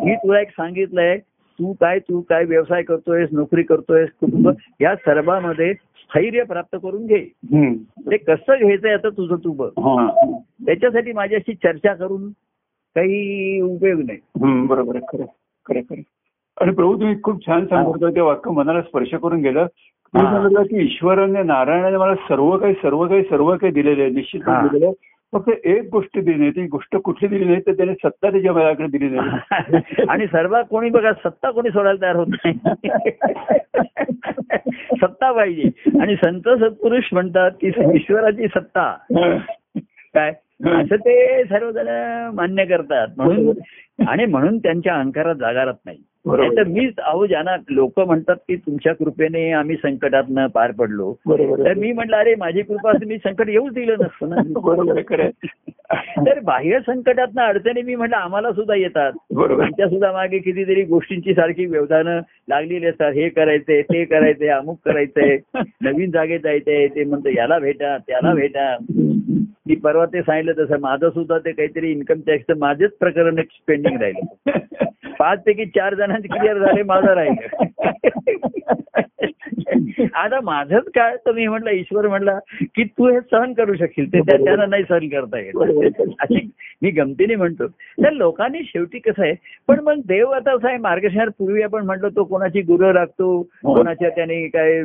मी तुला एक सांगितलंय तू काय तू काय व्यवसाय करतोयस नोकरी करतोयस कुटुंब या सर्वांमध्ये स्थैर्य प्राप्त करून घे. ते कसं घ्यायचंय आता तुझं तू बघ. त्याच्यासाठी माझ्याशी चर्चा करून काही उपयोग नाही. बरोबर आहे. खरं आणि प्रभू तुम्ही खूप छान सांगत ते वाक्य मनाला स्पर्श करून गेलं. तुम्ही. सांगितलं की ईश्वराने नारायणाने मला सर्व काही सर्व काही सर्व काही दिलेले आहे निश्चित. दिलेलं आहे फक्त एक गोष्ट दिली नाही ती गोष्ट कुठली दिली नाही तर त्याने सत्ता त्याच्या माझ्याकडे दिली नाही आणि सर्व कोणी बघा सत्ता कोणी सोडायला तयार होत नाही. सत्ता पाहिजे. आणि संत सत्पुरुष म्हणतात की ईश्वराची सत्ता. काय? असं ते सर्वजण मान्य करतात. म्हणून आणि म्हणून त्यांच्या अहंकारात जागा राहत नाही. तर मीच अहो ज्यांना लोक म्हणतात की तुमच्या कृपेने आम्ही संकटातनं पार पडलो तर. मी म्हटलं अरे माझी कृपा असं मी संकट येऊच दिलं नसतं ना. तर बाह्य संकटात अडचणी मी म्हटलं आम्हाला सुद्धा येतात. त्यांच्या सुद्धा मागे कितीतरी गोष्टींची सारखी व्यवधानं लागलेली असतात. हे करायचंय ते करायचंय अमुक करायचंय नवीन जागेत जायचंय ते म्हणतं याला भेटा त्याला भेटा. मी परवा ते सांगितलं तसं माझं सुद्धा ते काहीतरी इन्कम टॅक्सचं माझेच प्रकरण पेंडिंग राहिलं. पाच पैकी चार जणांचे क्लिअर झाले माझं राहिलं. आता माझंच काय? तर मी म्हटलं ईश्वर म्हटला की तू हे सहन करू शकशील. ते त्या- त्यांना नाही सहन करता येत. अशी मी गमतीने म्हणतो. तर लोकांनी शेवटी कसं आहे पण मग देव आता असं आहे मार्गशीर पूर्वी आपण म्हटलं तो कोणाची गुरं राखतो कोणाच्या त्याने काय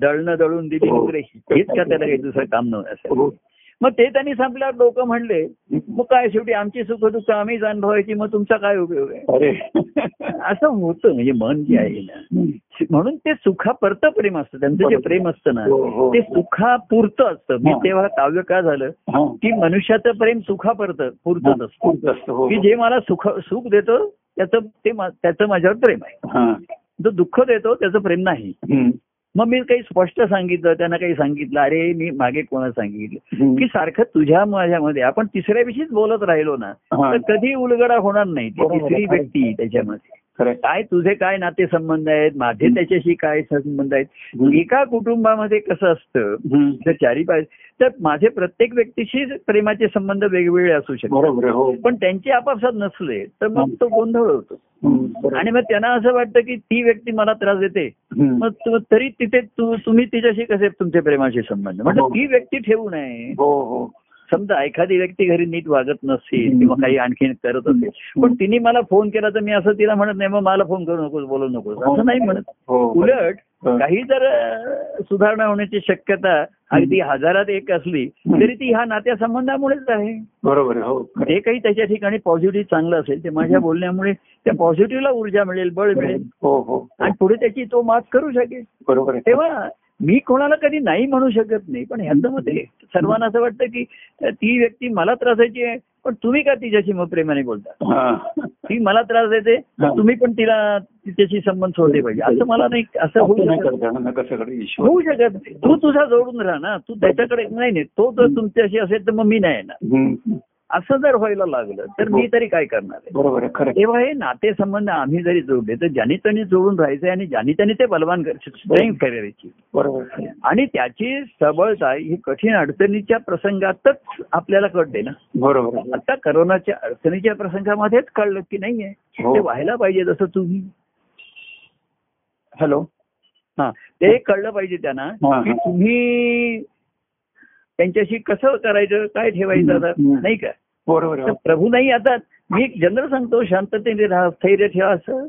दळणं दळून दिली वगैरे. हेच का त्याला काही दुसरं काम नव्हतं? हो. मग ते त्यांनी संपल्यावर लोक म्हणले मग काय शेवटी आमची सुख दुःख आम्हीच अनुभवायची मग तुमचा काय उपयोग आहे अरे असं होतं म्हणजे मन जे आहे ना म्हणून ते सुखापरतं प्रेम असतं त्यांचं जे प्रेम असतं ना हो, हो. ते सुखापुरतं असतं मी. तेव्हा काव्य का झालं. की मनुष्याचं प्रेम सुखापरतं पुरतच असतं हो की जे मला सुख सुख देतो त्याचं ते त्याचं माझ्यावर प्रेम आहे हा. जो दुःख देतो त्याचं प्रेम नाही. मग मी काही स्पष्ट सांगितलं त्यांना काही सांगितलं अरे मी मागे कोणा सांगितलं. की सारखं तुझ्या माझ्यामध्ये आपण तिसऱ्या विषयीच बोलत राहिलो ना. तर कधी उलगडा होणार नाही ती. तिसरी व्यक्ती त्याच्यामध्ये. काय तुझे काय नातेसंबंध आहेत? माझे त्याच्याशी काय संबंध आहेत. एका कुटुंबामध्ये कसं असतं. जर चारी पाच तर माझे प्रत्येक व्यक्तीशी प्रेमाचे संबंध वेगवेगळे असू शकतात. हो. पण त्यांचे आपापसात नसले तर मग तो गोंधळ होतो. आणि मग त्यांना असं वाटतं की ती व्यक्ती मला त्रास देते. मग तरी तिथे तू तुम्ही तिच्याशी कसे तुमचे प्रेमाचे संबंध? म्हणजे हो. ती व्यक्ती ठेवू नये. हो. समजा एखादी व्यक्ती घरी नीट वागत नसेल किंवा काही आणखीन करत असेल पण तिने मला फोन केला तर मी असं तिला म्हणत नाही मग मला फोन करू नकोस बोलू नकोस. असं नाही म्हणत. हो. उलट हा. काही जर सुधारणा होण्याची शक्यता अगदी हजारात एक असली तरी ती ह्या नात्यासंबंधामुळेच आहे. बरोबर हो. जे काही त्याच्या ठिकाणी पॉझिटिव्ह चांगलं असेल ते माझ्या बोलण्यामुळे त्या पॉझिटिव्हला ऊर्जा मिळेल बळ मिळेल. हो हो. आणि पुढे त्याची तो मात करू शकेल. बरोबर तेव्हा मी कोणाला कधी नाही म्हणू शकत नाही पण ह्याचं मध्ये सर्वांना असं वाटतं की ती व्यक्ती मला त्रासाची आहे पण तुम्ही का तिच्याशी मग प्रेमाने बोलता. ती मला त्रास देते तुम्ही पण तिला तिच्याशी संबंध सोडले पाहिजे. असं मला नाही असं होऊ शकत. ना होऊ शकत नाही. तू तुझा जोडून राहा ना. तू त्याच्याकडे नाही नाही तो जर तुमच्याशी असेल तर मग मी नाही येणार. हम्म. असं जर व्हायला लागलं तर मी तरी काय करणार आहे बरोबर. तेव्हा हे नातेसंबंध आम्ही जरी जोडले तर ज्यानी त्यांनी जोडून राहायचंय आणि ज्यानी त्यांनी ते बलवान करायची बरोबर. आणि त्याची सबळता ही कठीण अडचणीच्या प्रसंगातच आपल्याला कळते ना बरोबर. आता करोनाच्या अडचणीच्या प्रसंगामध्येच कळलं की नाहीये हो. ते व्हायला पाहिजे जसं तुम्ही हॅलो हा ते कळलं पाहिजे त्यांना हा, की हा. तुम्ही त्यांच्याशी कसं करायचं काय ठेवायचं आता. नाही का बरोबर. प्रभू नाही आता मी एक जनरल सांगतो शांततेने राहा स्थैर्य ठेवा असं.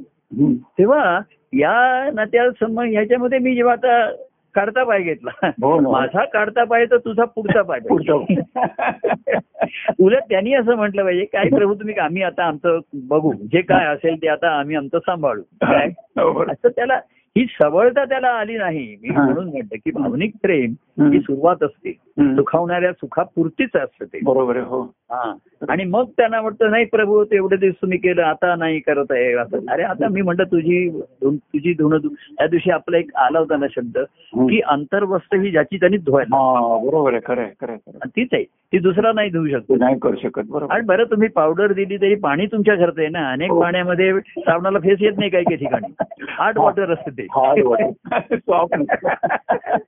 तेव्हा या नात्या संबंध ह्याच्यामध्ये मी जेव्हा आता काढता पाय घेतला हो ना. माझा काढता पाय तर तुझा पुढचा पाय. उलट त्यांनी असं म्हटलं पाहिजे काय प्रभू तुम्ही आम्ही आता आमचं बघू जे काय असेल ते आता आम्ही आमचं सांभाळू काय. असं त्याला ही सबळता त्याला आली नाही मी हा. म्हणून म्हणतो की भावनिक प्रेम ही सुरुवात असते हम्म. सुखावणाऱ्या सुखापुरतीच असतं ते. बरोबर हो. हा. आणि मग त्यांना वाटतं नाही प्रभू तेवढे दिवस तुम्ही केलं आता नाही करत आहे. असं. अरे आता मी म्हणतो तुझी तुझी धुणं त्या दिवशी आपला एक आला होता ना शब्द की अंतर्वस्त ही ज्याची त्यांनी धुवायला हा बरोबर आहे खरं खरं तीच आहे ती दुसरा नाही धुवू शकतो. ते नाही करू शकत बरोबर. आणि बरं तुम्ही पावडर दिली तरी पाणी तुमच्या घरचं आहे ना अनेक हो. पाण्यामध्ये साबणाला फेस येत नाही काही काही ठिकाणी. हार्ड वॉटर असते ते.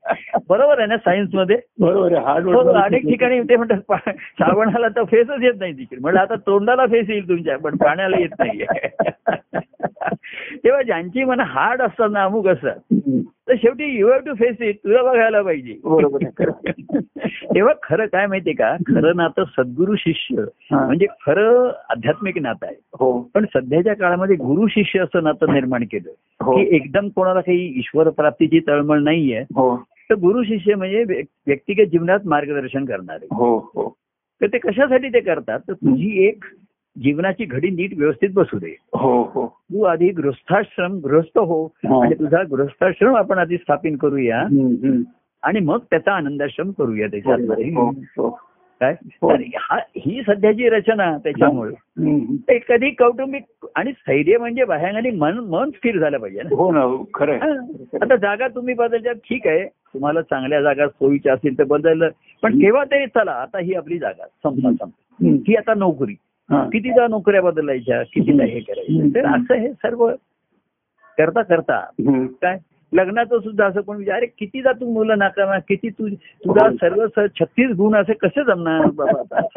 बरोबर आहे ना सायन्समध्ये बरोबर आहे हो, अनेक ठिकाणी ते म्हणतात साबणाला तर फेसच येत नाही तिकडे. म्हणजे आता तोंडाला फेस येईल तुमच्या पण पाण्याला येत नाहीये. तेव्हा ज्यांची मन हार्ड असतात ना अमुक असतात तर शेवटी you have to face it तुला बघायला पाहिजे. बरोबर. तेव्हा खरं काय माहितीये का? खरं नातं सद्गुरू शिष्य. म्हणजे खरं आध्यात्मिक नातं आहे. हो. पण सध्याच्या काळामध्ये गुरु शिष्य असं नातं निर्माण केलं हो. की एकदम कोणाला काही ईश्वर प्राप्तीची तळमळ नाहीये. तर गुरु शिष्य म्हणजे व्य- व्यक्तिगत जीवनात मार्गदर्शन करणारे. हो हो. तर ते कशासाठी ते करतात? तर तुझी एक जीवनाची घडी नीट व्यवस्थित बसू दे. हो हो. तू आधी गृहस्थाश्रम गृहस्थ हो. आणि तुझा गृहस्थाश्रम आपण आधी स्थापित करूया. आणि मग त्याचा आनंदाश्रम करूया त्याच्यामध्ये. काय हो. सध्याची रचना त्याच्यामुळे. ते कधी कौटुंबिक आणि स्थैर्य म्हणजे बाह्यांनी मन मन स्थिर झालं पाहिजे ना हो ना खरं. हा. आता जागा तुम्ही बदलच्या ठीक आहे तुम्हाला चांगल्या जागा सोयीच्या असतील तर बदललं पण केव्हा तरी चला आता ही आपली जागा संपला हम्म. ही आता नोकरी. कितीदा नोकऱ्या बदलायच्या कितीदा हे करायचं तर असं हे सर्व करता करता. काय लग्नाचं सुद्धा असं कोण विचार अरे कितीदा तू मुलं नाकारणार किती तू तुझा सर्व स- छत्तीस गुण असे कसे जमणार बाबा?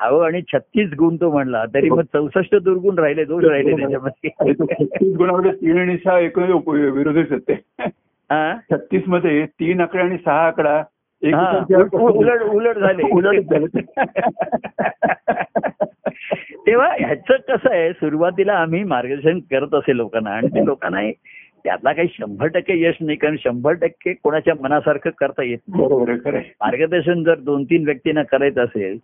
अहो आणि छत्तीस गुण तो म्हणला तरी मग चौसष्ट दुर्गुण राहिले दोष राहिले त्याच्यामध्ये. गुणामध्ये तीन आणि सहा उप- विरोधच आहेत ते हा? छत्तीसमध्ये तीन आकडा आणि सहा आकडा एक हा, उलट उलट झाले. उलट झाले. तेव्हा ह्याचं कसं आहे सुरुवातीला आम्ही मार्गदर्शन करत असे लोकांना आणि ते लोकांना त्यातला काही शंभर टक्के यश नाही कारण शंभर टक्के कोणाच्या मनासारखं करता येत नाही. मार्गदर्शन जर दोन तीन व्यक्तींना करायचं असेल.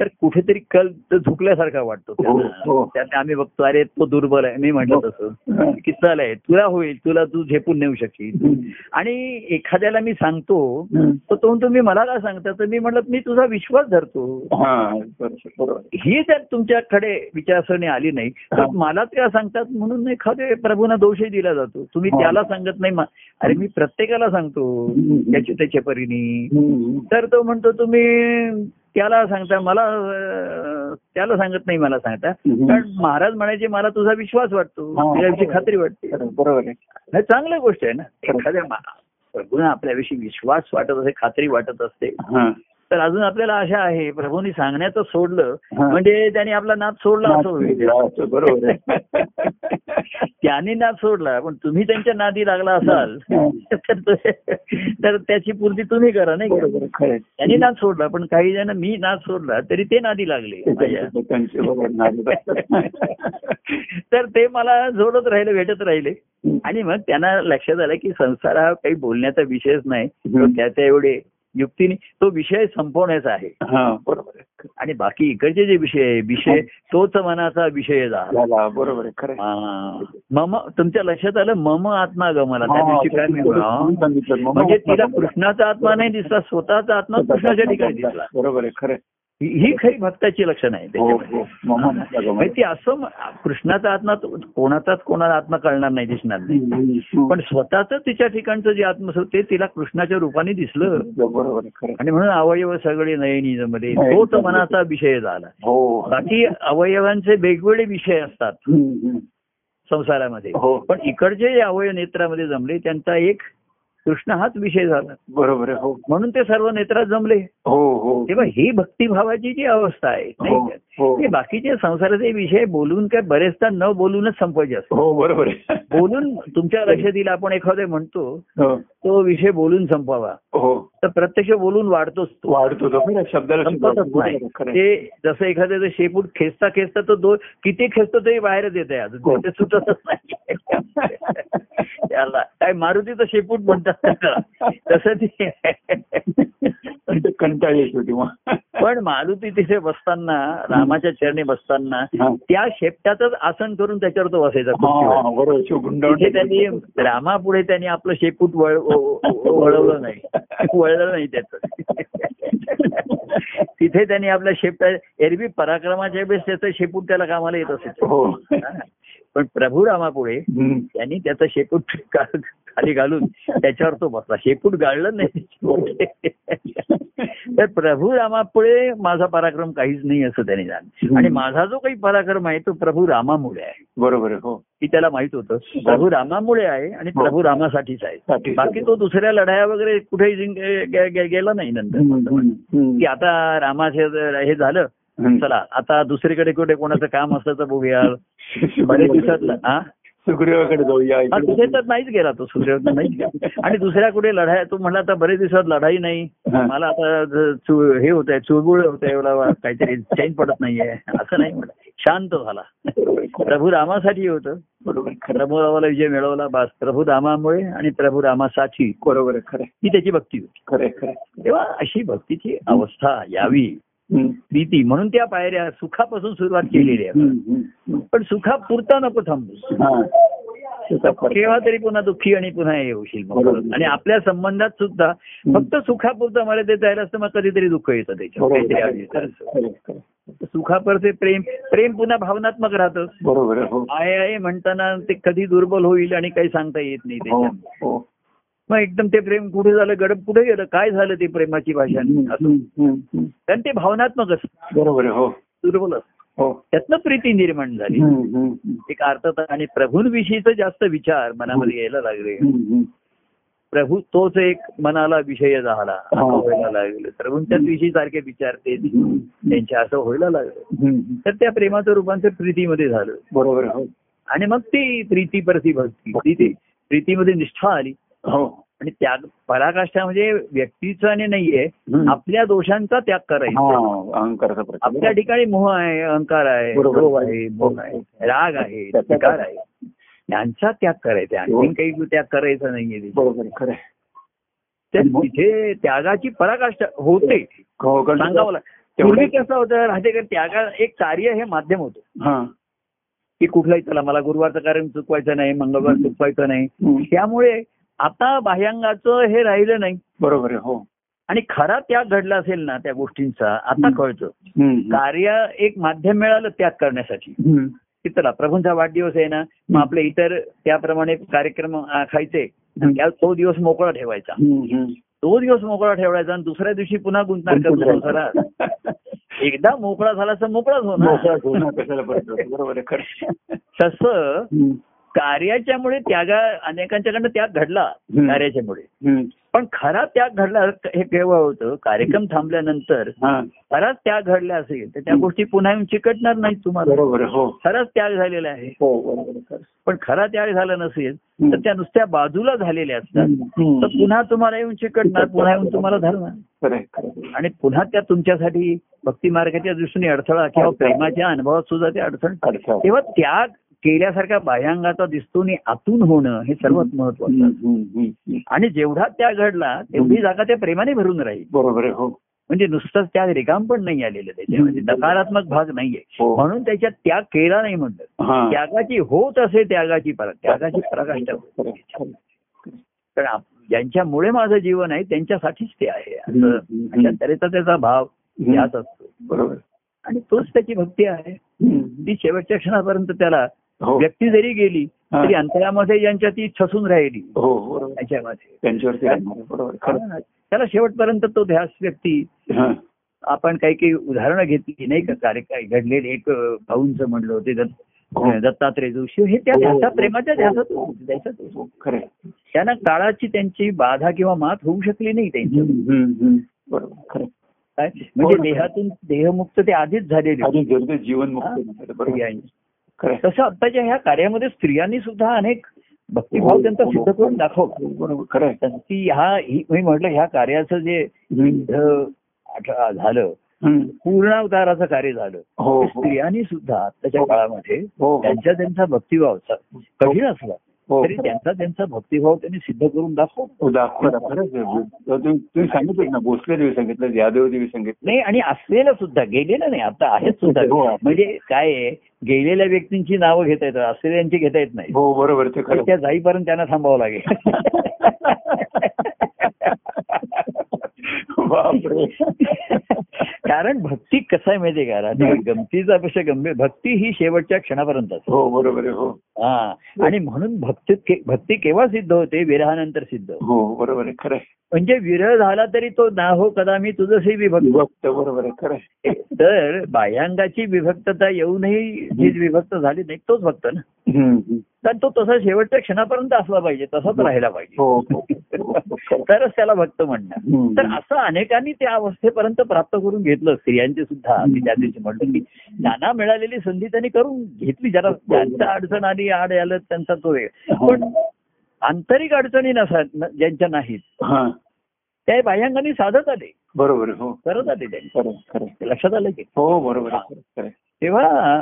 तर कुठेतरी कल तर झुकल्यासारखा वाटतो हो, हो. त्यांना. त्याने आम्ही बघतो अरे तो दुर्बल आहे मी म्हटलं तसं हा. की चल आहे तुला होईल तुला तू झेपून नेऊ शकशील. आणि एखाद्याला मी सांगतो. तर तो तुम्ही मला काय सांगता तर मी म्हटलं मी तुझा विश्वास धरतो हा. ही जर तुमच्याकडे विचारसरणी आली नाही तर. मला त्या सांगतात म्हणून एखाद्या प्रभूंना दोषही दिला जातो तुम्ही हा. त्याला सांगत नाही अरे मी प्रत्येकाला सांगतो हम्म. त्याच्या परीने. तर तो म्हणतो तुम्ही त्याला सांगता मला त्याला सांगत नाही मला सांगता. कारण महाराज म्हणायचे मला तुझा विश्वास वाटतो. तुझ्याविषयी खात्री वाटते बरोबर आहे चांगली गोष्ट आहे ना एखाद्या प्रभूंना आपल्याविषयी विश्वास वाटत असे खात्री वाटत असते. तर अजून आपल्याला आशा आहे प्रभूंनी सांगण्याचं सोडलं. म्हणजे त्यांनी आपला नाद सोडला असं होईल बरोबर आहे त्यांनी नाद सोडला पण तुम्ही त्यांच्या नादी लागला असाल तर त्याची पूर्ती तुम्ही करा नाही. त्यांनी नाद सोडला पण काही जण मी नाद सोडला तरी ते नादी लागले. तर ते मला जोडत राहिले भेटत राहिले आणि मग त्यांना लक्षात आलं की संसार हा काही बोलण्याचा विषयच नाही तो हम्म. त्याच्या एवढे युक्तीने तो विषय संपवण्याचा आहे. हा. बरोबर आणि बाकी इकडचे जे विषय आहे विषय तोच मनाचा विषय झाला. बरोबर. मम तुमच्या लक्षात आलं मम आत्मा गमला त्या दिवशी काय म्हणजे तिला. कृष्णाचा आत्मा नाही दिसला स्वतःचा आत्मा कृष्णाच्या ठिकाणी दिसला. बरोबर आहे खरं. ही खरी भक्ताची लक्षण आहे हो त्याच्यामध्ये हो गं. म्हणजे ती असं कृष्णाचा आत्मा कोणाचाच कोणाला आत्मा कळणार नाही दिसणार नाही. पण स्वतःच तिच्या ठिकाणचं जे आत्मस्वरूप ते तिला कृष्णाच्या रूपाने दिसलं. आणि म्हणून अवयव सगळे नयनीमध्ये नाही. तोच मनाचा विषय झाला हो बाकी अवयवांचे वेगवेगळे विषय असतात. संसारामध्ये पण इकडचे जे अवयव नेत्रामध्ये जमले त्यांचा एक कृष्ण हाच विषय झाला. बरोबर हो म्हणून ते सर्व नेत्रात जमले. हो हो. तेव्हा ही भक्तिभावाची जी अवस्था आहे नाही हो, का? हो. ते बाकीचे संसाराचे विषय बोलून काय बरेचदा न बोलूनच संपवायचे असतात. हो बरोबर बोलून तुमच्या लक्षात येईल आपण एखादे म्हणतो हो, तो विषय बोलून संपवावा हो. तर प्रत्यक्ष बोलून वाढतोच वाढतो शब्द. ते जसं एखाद्याचं शेपूट खेचता खेचता तो दोन किती खेचतो तरी बाहेरच येत आहे हो. अजून ते सुटतच नाही. त्याला काय मारुतीचं शेपूट म्हणतात. तसं ते कंटाळ येतो तेव्हा पण मारुती तिथे बसताना रामाच्या चरणी बसताना. त्या शेपटाचंच आसन करून त्याच्यावर तो बसायचा त्यांनी रामापुढे त्यांनी आपलं शेपूट वळवलं नाही. वळलं नाही त्याचं. तिथे त्यांनी आपल्या शेपटा एरवी पराक्रमाच्या वेळेस त्याचं शेपूट त्याला कामाला येत असे हो. पण प्रभू रामापुढे. त्यांनी त्याचं शेपूट खाली घालून त्याच्यावर तो बसला. शेपूट गाळलं नाही. तर प्रभू रामापुढे माझा पराक्रम काहीच नाही असं त्यांनी जाणलं आणि माझा जो काही पराक्रम आहे तो प्रभू रामामुळे आहे. बरोबर हो. की त्याला माहीत होतं प्रभू रामामुळे आहे आणि प्रभू रामासाठीच आहे. बाकी तो दुसऱ्या लढाया वगैरे कुठेही गेला नाही नंतर. की आता रामाचे हे झालं. चला आता दुसरीकडे कुठे कोणाचं काम असलं तर बघूया बरेच दिवसात हा सुग्रीवाकडे जाऊया तिथे तर नाहीच गेला तो नाहीच गेला. आणि दुसऱ्या कुठे लढाई तो म्हणला आता बरेच दिवसात लढाई नाही. मला आता हे होत आहे चुळबुळ होत आहे एवढा काहीतरी चैन पडत नाहीये. असं नाही म्हणत. शांत झाला. प्रभू रामासाठी होतं. बरोबर प्रभू रामाला विजय मिळवला बस प्रभू रामामुळे आणि प्रभू रामासाठी बरोबर खरं ही त्याची भक्ती होती. खरं खरं. तेव्हा अशी भक्तीची अवस्था यावी. प्रीती म्हणून त्या पायऱ्या सुखापासून सुरुवात केलेली आहे. पण सुखापुरता नको थांबू. हा. केव्हा तरी पुन्हा दुःखी आणि पुन्हा हे. बरोबर. आणि आपल्या संबंधात सुद्धा फक्त सुखापुरतं मला ते जायला असतं मग कधीतरी दुःख येतं त्याच्यात. सुखापरचे प्रेम प्रेम पुन्हा भावनात्मक राहतं. बरोबर आहे हो. आहे आहे म्हणताना ते कधी दुर्बल होईल आणि काही सांगता येत नाही हो त्याच्यात. हो. मग एकदम ते प्रेम कुठे झालं गडप कुठे गेलं काय झालं ते प्रेमाची भाषा असं. कारण ते भावनात्मक असतं. बरोबर हो. दुर्बल असतं हो. त्यातनं प्रीती निर्माण झाली. एक अर्थता आणि प्रभूंविषयीच जास्त विचार मनामध्ये यायला लागले. प्रभू तोच एक मनाला विषय झाला. असं हा. व्हायला लागलं. प्रभूंच्याच विषयी सारखे विचार ते हम्म, त्यांचे असं व्हायला लागलं. तर त्या प्रेमाचं रूपांतर प्रीतीमध्ये झालं. बरोबर हो. आणि मग ती प्रीती परती भक्ती. ती ते प्रीतीमध्ये निष्ठा आली. हो. आणि त्याग पराकाष्ठा म्हणजे व्यक्तीचं आणि नाहीये. आपल्या दोषांचा त्याग करायचा. हा अहंकाराचा आपल्या ठिकाणी मोह आहे अहंकार आहे. लोभ आहे मोह आहे राग आहे विकार आहे. यांचा त्याग करायचा हो. आणखीन काही त्याग करायचा नाहीये. बरोबर. तर तिथे त्यागाची पराकाष्ठा होते. हो सांगावं. पूर्वी कसं होतं राहते त्यागा एक कार्य हे माध्यम होतं. हा. की कुठलाही चला मला गुरुवारचं कार्य चुकवायचं नाही मंगळवार चुकवायचं नाही. त्यामुळे आता बाह्यांगाचं हे राहिलं नाही. बरोबर आहे हो. आणि खरा त्याग घडला असेल ना त्या गोष्टींचा आता. कळतं. कार्य एक माध्यम मिळालं त्याग करण्यासाठी. चला प्रभूंचा वाढदिवस आहे ना मग आपले इतर त्याप्रमाणे कार्यक्रम. त्या तो दिवस मोकळा ठेवायचा. तो दिवस मोकळा ठेवायचा आणि दुसऱ्या दिवशी पुन्हा गुंतणार का तो संसारात एकदा मोकळा झाला तर मोकळाच मोकळा होणार तसं. कार्याच्यामुळे त्यागा अनेकांच्याकडनं त्याग घडला. कार्याच्यामुळे. पण खरा त्याग घडला हे केव्हा होतं कार्यक्रम थांबल्यानंतर हा खराच त्याग घडला असेल तर त्या गोष्टी पुन्हा येऊन चिकटणार नाहीत तुम्हाला हो खराच त्याग झालेला आहे हो. पण खरा त्याग झाला नसेल. तर त्या नुसत्या बाजूला झालेल्या असतात. तर पुन्हा तुम्हाला येऊन चिकटणार पुन्हा येऊन तुम्हाला धरणार. आणि पुन्हा त्या तुमच्यासाठी भक्ती मार्गाच्या दृष्टीने अडथळा किंवा प्रेमाच्या अनुभवात सुद्धा ते अडचण अच्छा. तेव्हा त्याग केल्यासारख्या बाह्यांगाचा दिसतो आणि आतून होणं हे सर्वात महत्वाचं. आणि जेवढा त्याग घडला तेवढी जागा त्या प्रेमाने भरून राहील. बरोबर हो. म्हणजे नुसतंच त्याग रिकाम पण नाही आलेलं त्याच्यामध्ये. नकारात्मक भाग नाहीये. हो. म्हणून त्याच्यात त्याग केला नाही म्हणलं हा. त्यागाची होत असे त्यागाची परा त्यागाची पराकाष्ठा आहे. कारण आप- ज्यांच्यामुळे माझं जीवन आहे त्यांच्यासाठीच ते आहे. अशा तऱ्हेचा त्याचा भाव. यात असतो. बरोबर. आणि तोच त्याची भक्ती आहे. ती शेवटच्या क्षणापर्यंत त्याला हो व्यक्ती जरी गेली हा. तरी अंतरामध्ये ज्यांच्या ती ठसून राहिली हो हा. त्याला शेवटपर्यंत तो ध्यास व्यक्ती हा. आपण काही काही उदाहरणं घेतली नाही का कार्य काय घडलेले एक भाऊंचं म्हणलं होते दत्त हो. दत्तात्रय जोशी हे त्या हो. ध्यासा प्रेमाच्या ध्यासात. हो. त्यांना काळाची त्यांची बाधा किंवा मात होऊ शकली नाही हम्म. बरोबर म्हणजे हो. देहातून देहमुक्त ते आधीच झालेले होते. हा. तसं आत्ताच्या ह्या कार्यामध्ये स्त्रियांनी सुद्धा अनेक भक्तिभाव त्यांचा सिद्ध करून दाखवला हो, खरं आहे. ती ह्या ही- मी म्हटलं ह्या कार्याचं जे झालं. पूर्णावताराचं कार्य झालं हो हो. स्त्रियांनी सुद्धा आत्ताच्या हो. काळामध्ये हो हो. त्यांचा त्यांचा भक्तिभाव कठीण असला हो तरी त्यांचा त्यांचा भक्तिभाव त्यांनी सिद्ध करून दाखव. हो, दाखवा तुम्ही सांगितलं ना भोसले देवी सांगितलं यादव देवी सांगितलं. नाही आणि असलेलं सुद्धा गेलेलं नाही आता आहेत सुद्धा. हो. म्हणजे काय आहे गेलेल्या व्यक्तींची नावं घेता येतात असलेल्यांची घेता येत नाही. हो बरोबर त्या जाईपर्यंत त्यांना थांबावं लागेल. बापरे. कारण भक्ती कसं आहे माहितीये का? राहते गमतीचा पेक्षा गंभीर भक्ती ही शेवटच्या क्षणापर्यंत असते. हो बरोबर हो. हा. आणि म्हणून भक्ती के- भक्ती केव्हा सिद्ध होते? विरहानंतर सिद्ध. हो बरोबर आहे खरं. म्हणजे विरह झाला तरी तो ना हो कदा मी तुझंही विभक्त बरोबर आहे खरं. तर बाह्यांगाची विभक्तता येऊनही जी विभक्त झाली नाही तोच भक्त ना. तर तो तसा शेवटच्या क्षणापर्यंत असला पाहिजे तसाच पाहिजे हो हो, हो, हो. तरच त्याला भक्त म्हणणार. तर असं अनेकांनी त्या अवस्थेपर्यंत प्राप्त करून घेतलं स्त्रियांचे सुद्धा मी त्या दिवशी म्हटलं की त्यांना मिळालेली संधी त्यांनी करून घेतली. जरा त्यांच्या अडचण आली आड आलं त्यांचा तो वेळ. पण आंतरिक अडचणी नसा न- ज्यांच्या नाहीत. हा. त्या बाह्यांगाने साधत आले. बरोबर हो. करत आले त्यांनी. लक्षात आलं की? हो बरोबर. तेव्हा.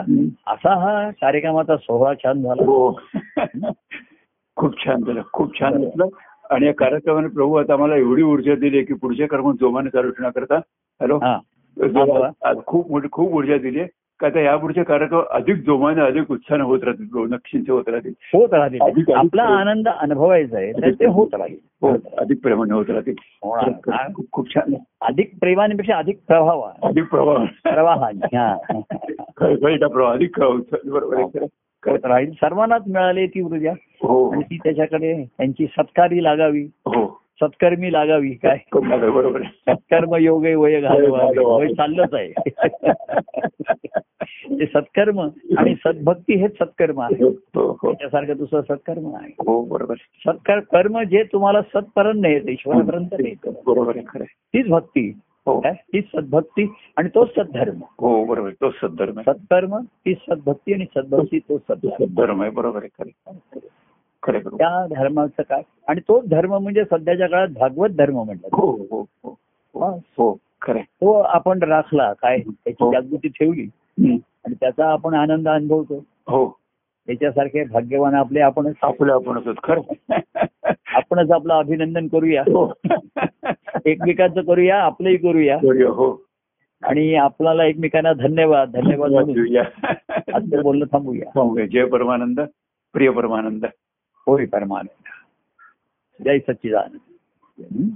असा हा कार्यक्रमाचा सोहळा छान झाला. हो. खूप छान झालं खूप छान आणि या कार्यक्रमाने प्रभू आता आम्हाला एवढी ऊर्जा दिली की पुढचे कर्म जोमाने चालू ठेवण्याकरता हॅलो हा. हा, खूप मोठी खूप ऊर्जा दिली आहे. का आता यापुढचे कार्यक्रम अधिक जोमाने अधिक उत्साहाने होत राहतील प्रभू नक्षींचे होत राहतील. होत राहतील. आपला आनंद अनुभवायचा आहे ते होत राहील. हो अधिक प्रेमाने होत राहतील. खरंच खूप- खूप छान अधिक प्रेमानेपेक्षा अधिक प्रभाव अधिक प्रभाव हा. प्रभाव अधिक बरोबर राहील. सर्वांनाच मिळाली ती ऊर्जा. हो. आणि ती त्याच्याकडे त्यांची सत्कारी लागावी. हो. सत्कर्मी लागावी काय? बरोबर. सत्कर्म योगे वय घालवावे चाललंच आहे. ते सत्कर्म आणि सद्भक्ती हेच सत्कर्म आहे. हो त्याच्यासारखं दुसरं सत्कर्म आहे हो बरोबर. आहे. सत्कार कर्म जे तुम्हाला सत्पर्यंत नेत ईश्वरापर्यंत नेत. बरोबर आहे खरं आहे. तीच भक्ती. हो. तीच सद्भक्ती आणि तोच सद्धर्म. हो बरोबर. तोच सद्धर्म सत्कर्म तीच सद्भक्ती आणि सद्भक्ती तोच सद्धर्म. सद्धर्म आहे बरोबर आहे खरं त्या धर्माचं काय? आणि तोच धर्म म्हणजे सध्याच्या काळात भागवत धर्म म्हणतात हो हो हो हो. हो. खरं. तो आपण राखला काय? त्याची हो. जागृती ठेवली. आणि त्याचा आपण आनंद अनुभवतो. हो. त्याच्यासारखे भाग्यवान आपले आपणच. आपलं आपणच. खरं. आपणच आपलं अभिनंदन करूया. हो. एकमेकांचं करूया आपलंही करूया. हो. आणि आपल्याला एकमेकांना धन्यवाद धन्यवाद म्हणून. आजचं बोलणं थांबूया. हो, जय परमानंद प्रिय परमानंद. होय परमानंद. जय सच्चिदानंद.